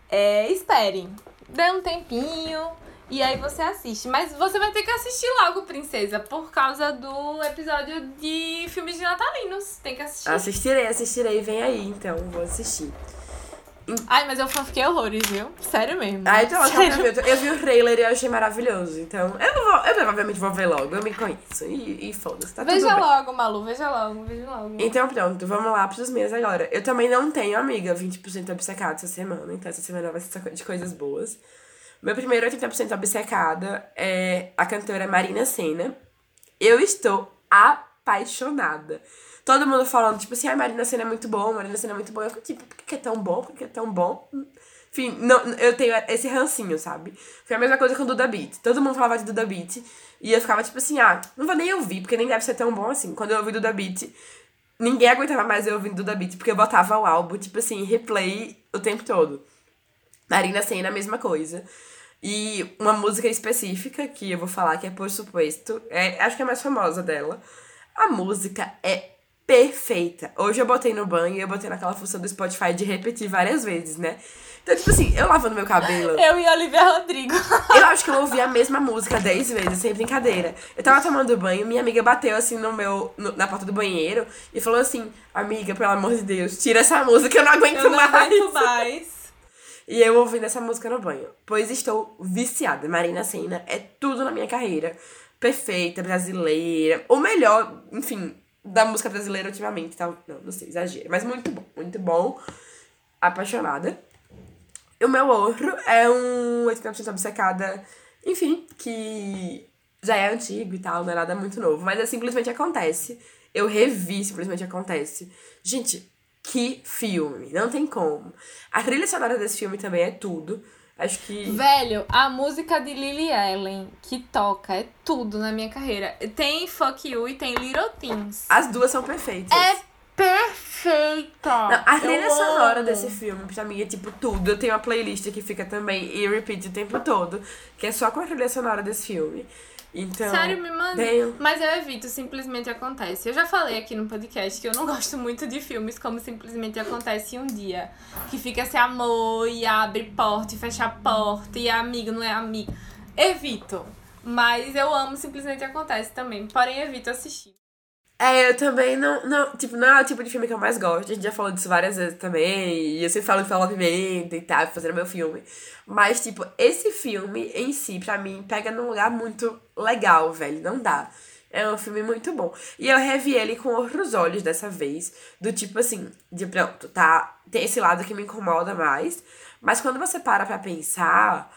Speaker 5: É, esperem. Dê um tempinho e aí você assiste. Mas você vai ter que assistir logo, princesa, por causa do episódio de filmes de natalinos. Tem que assistir.
Speaker 4: Assistirei, assistirei. Vem aí, então. Vou assistir.
Speaker 5: Ai, mas eu fiquei horrores, viu? Sério mesmo.
Speaker 4: Ai, tô louca pra
Speaker 5: Sério.
Speaker 4: ver. Eu vi o trailer e eu achei maravilhoso. Então, eu, não vou, eu provavelmente vou ver logo. Eu me conheço. E, e foda-se, tá
Speaker 5: Veja
Speaker 4: tudo bem.
Speaker 5: logo, Malu, veja logo, veja logo.
Speaker 4: Então pronto, vamos lá pros meus agora. Eu também não tenho amiga 20% obcecada essa semana, então essa semana vai ser de coisas boas. Meu primeiro 80% obcecada é a cantora Marina Senna. Eu estou apaixonada. Todo mundo falando, tipo assim, ai, Marina Senna é muito bom, Marina Senna é muito bom. Eu fico tipo, por que é tão bom? Por que é tão bom? Enfim, não, eu tenho esse rancinho, sabe? Foi a mesma coisa com o Duda Beat. Todo mundo falava de Duda Beat. E eu ficava tipo assim, ah, não vou nem ouvir, porque nem deve ser tão bom assim. Quando eu ouvi Duda Beat, ninguém aguentava mais eu ouvindo Duda Beat, porque eu botava o álbum, tipo assim, replay o tempo todo. Marina Senna, a mesma coisa. E uma música específica que eu vou falar, que é Por Supuesto, é, acho que é a mais famosa dela. A música é perfeita. Hoje eu botei no banho e eu botei naquela função do Spotify de repetir várias vezes, né? Então, tipo assim, eu lavando meu cabelo.
Speaker 5: Eu e Olivia Rodrigo.
Speaker 4: Eu acho que eu ouvi a mesma música dez vezes, sem brincadeira. Eu tava tomando banho, minha amiga bateu assim no meu. no- na porta do banheiro e falou assim: Amiga, pelo amor de Deus, tira essa música, eu não aguento
Speaker 5: Eu não
Speaker 4: mais.
Speaker 5: aguento mais.
Speaker 4: E eu ouvindo essa música no banho. Pois estou viciada. Marina Senna é tudo na minha carreira. Perfeita, brasileira. O melhor, enfim, da música brasileira ultimamente. Tá? Não, não sei, exagero. Mas muito bom, muito bom. apaixonada. O meu outro é um 80% obcecada, enfim, que já é antigo e tal, não é nada muito novo, mas é simplesmente acontece. Eu revi simplesmente acontece. Gente, que filme, não tem como. A trilha sonora desse filme também é tudo. Acho que.
Speaker 5: Velho, a música de Lily Allen que toca é tudo na minha carreira. Tem Fuck You e tem Little Things.
Speaker 4: As duas são perfeitas.
Speaker 5: É perfeita!
Speaker 4: Não, a trilha sonora desse filme, pra mim, é tipo tudo. Eu tenho uma playlist que fica também em repeat o tempo todo, que é só com a trilha sonora desse filme. Então.
Speaker 5: Sério, me manda.
Speaker 4: tenho-
Speaker 5: Mas eu evito, simplesmente acontece. Eu já falei aqui no podcast que eu não gosto muito de filmes como simplesmente acontece um dia. Que fica esse amor e abre porta e fecha a porta e é amigo, não é amigo. Evito. Mas eu amo simplesmente acontece também. Porém, evito assistir.
Speaker 4: É, eu também não, não. Tipo, não é o tipo de filme que eu mais gosto. A gente já falou disso várias vezes também. E eu sempre falo de Fala Pimenta e tal, fazendo meu filme. Mas, tipo, esse filme em si, pra mim, pega num lugar muito legal, velho. Não dá. É um filme muito bom. E eu revi ele com outros olhos dessa vez. Do tipo assim, de pronto, tá? Tem esse lado que me incomoda mais. Mas quando você para pra pensar,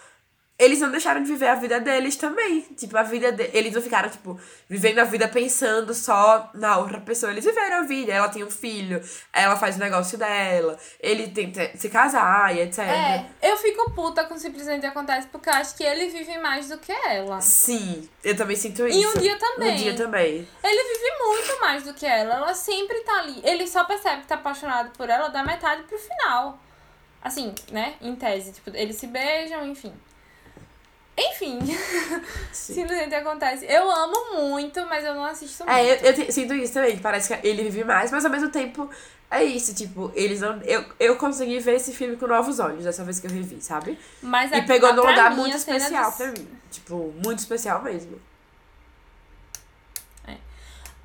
Speaker 4: eles não deixaram de viver a vida deles também. Tipo, a vida de... Eles não ficaram, tipo, vivendo a vida pensando só na outra pessoa. Eles viveram a vida. Ela tem um filho, ela faz o negócio dela, ele tenta se casar e etc.
Speaker 5: É, eu fico puta com simplesmente acontece porque eu acho que ele vive mais do que ela.
Speaker 4: Sim, eu também sinto isso.
Speaker 5: E um dia também.
Speaker 4: Um dia também.
Speaker 5: Ele vive muito mais do que ela. Ela sempre tá ali. Ele só percebe que tá apaixonado por ela da metade pro final. Assim, né? Em tese. Tipo, eles se beijam, enfim. Enfim.
Speaker 4: Sim.
Speaker 5: Simplesmente acontece. Eu amo muito, mas eu não assisto muito.
Speaker 4: É, eu, eu sinto isso também, parece que ele vive mais, mas ao mesmo tempo é isso, tipo, eles não. Eu, eu consegui ver esse filme com novos olhos dessa vez que eu revi, sabe?
Speaker 5: Mas
Speaker 4: E
Speaker 5: a-
Speaker 4: pegou
Speaker 5: a-
Speaker 4: num lugar
Speaker 5: mim,
Speaker 4: muito especial
Speaker 5: de-
Speaker 4: pra mim. Tipo, muito especial mesmo.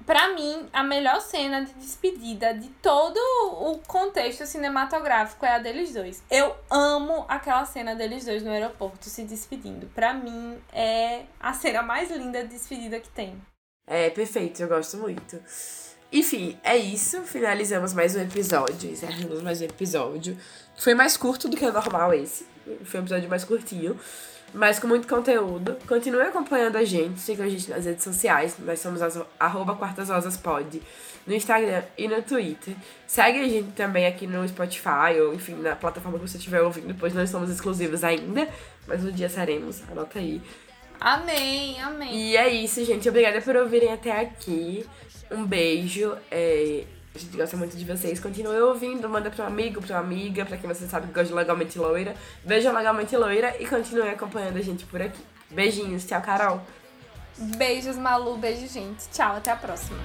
Speaker 5: Pra mim, a melhor cena de despedida de todo o contexto cinematográfico é a deles dois. Eu amo aquela cena deles dois no aeroporto se despedindo. Pra mim, é a cena mais linda de despedida que tem.
Speaker 4: É perfeito, eu gosto muito. Enfim, é isso. Finalizamos mais um episódio. Encerramos mais um episódio. Foi mais curto do que o normal esse. Foi um episódio mais curtinho. Mas com muito conteúdo. Continue acompanhando a gente. Sigam a gente nas redes sociais. Nós somos as, arroba Quartas Rosas Pod. No Instagram e no Twitter. Segue a gente também aqui no Spotify. Ou enfim, na plataforma que você estiver ouvindo. Pois não estamos exclusivos ainda. Mas um dia seremos. Anota aí.
Speaker 5: Amém, amém.
Speaker 4: E é isso, gente. Obrigada por ouvirem até aqui. Um beijo. é, A gente gosta muito de vocês. Continue ouvindo. Manda um amigo, pra amiga, pra quem você sabe que gosta de Legalmente Loira. Beijo Legalmente Loira e continue acompanhando a gente por aqui. Beijinhos. Tchau, Carol.
Speaker 5: Beijos, Malu. Beijo, gente. Tchau, até a próxima.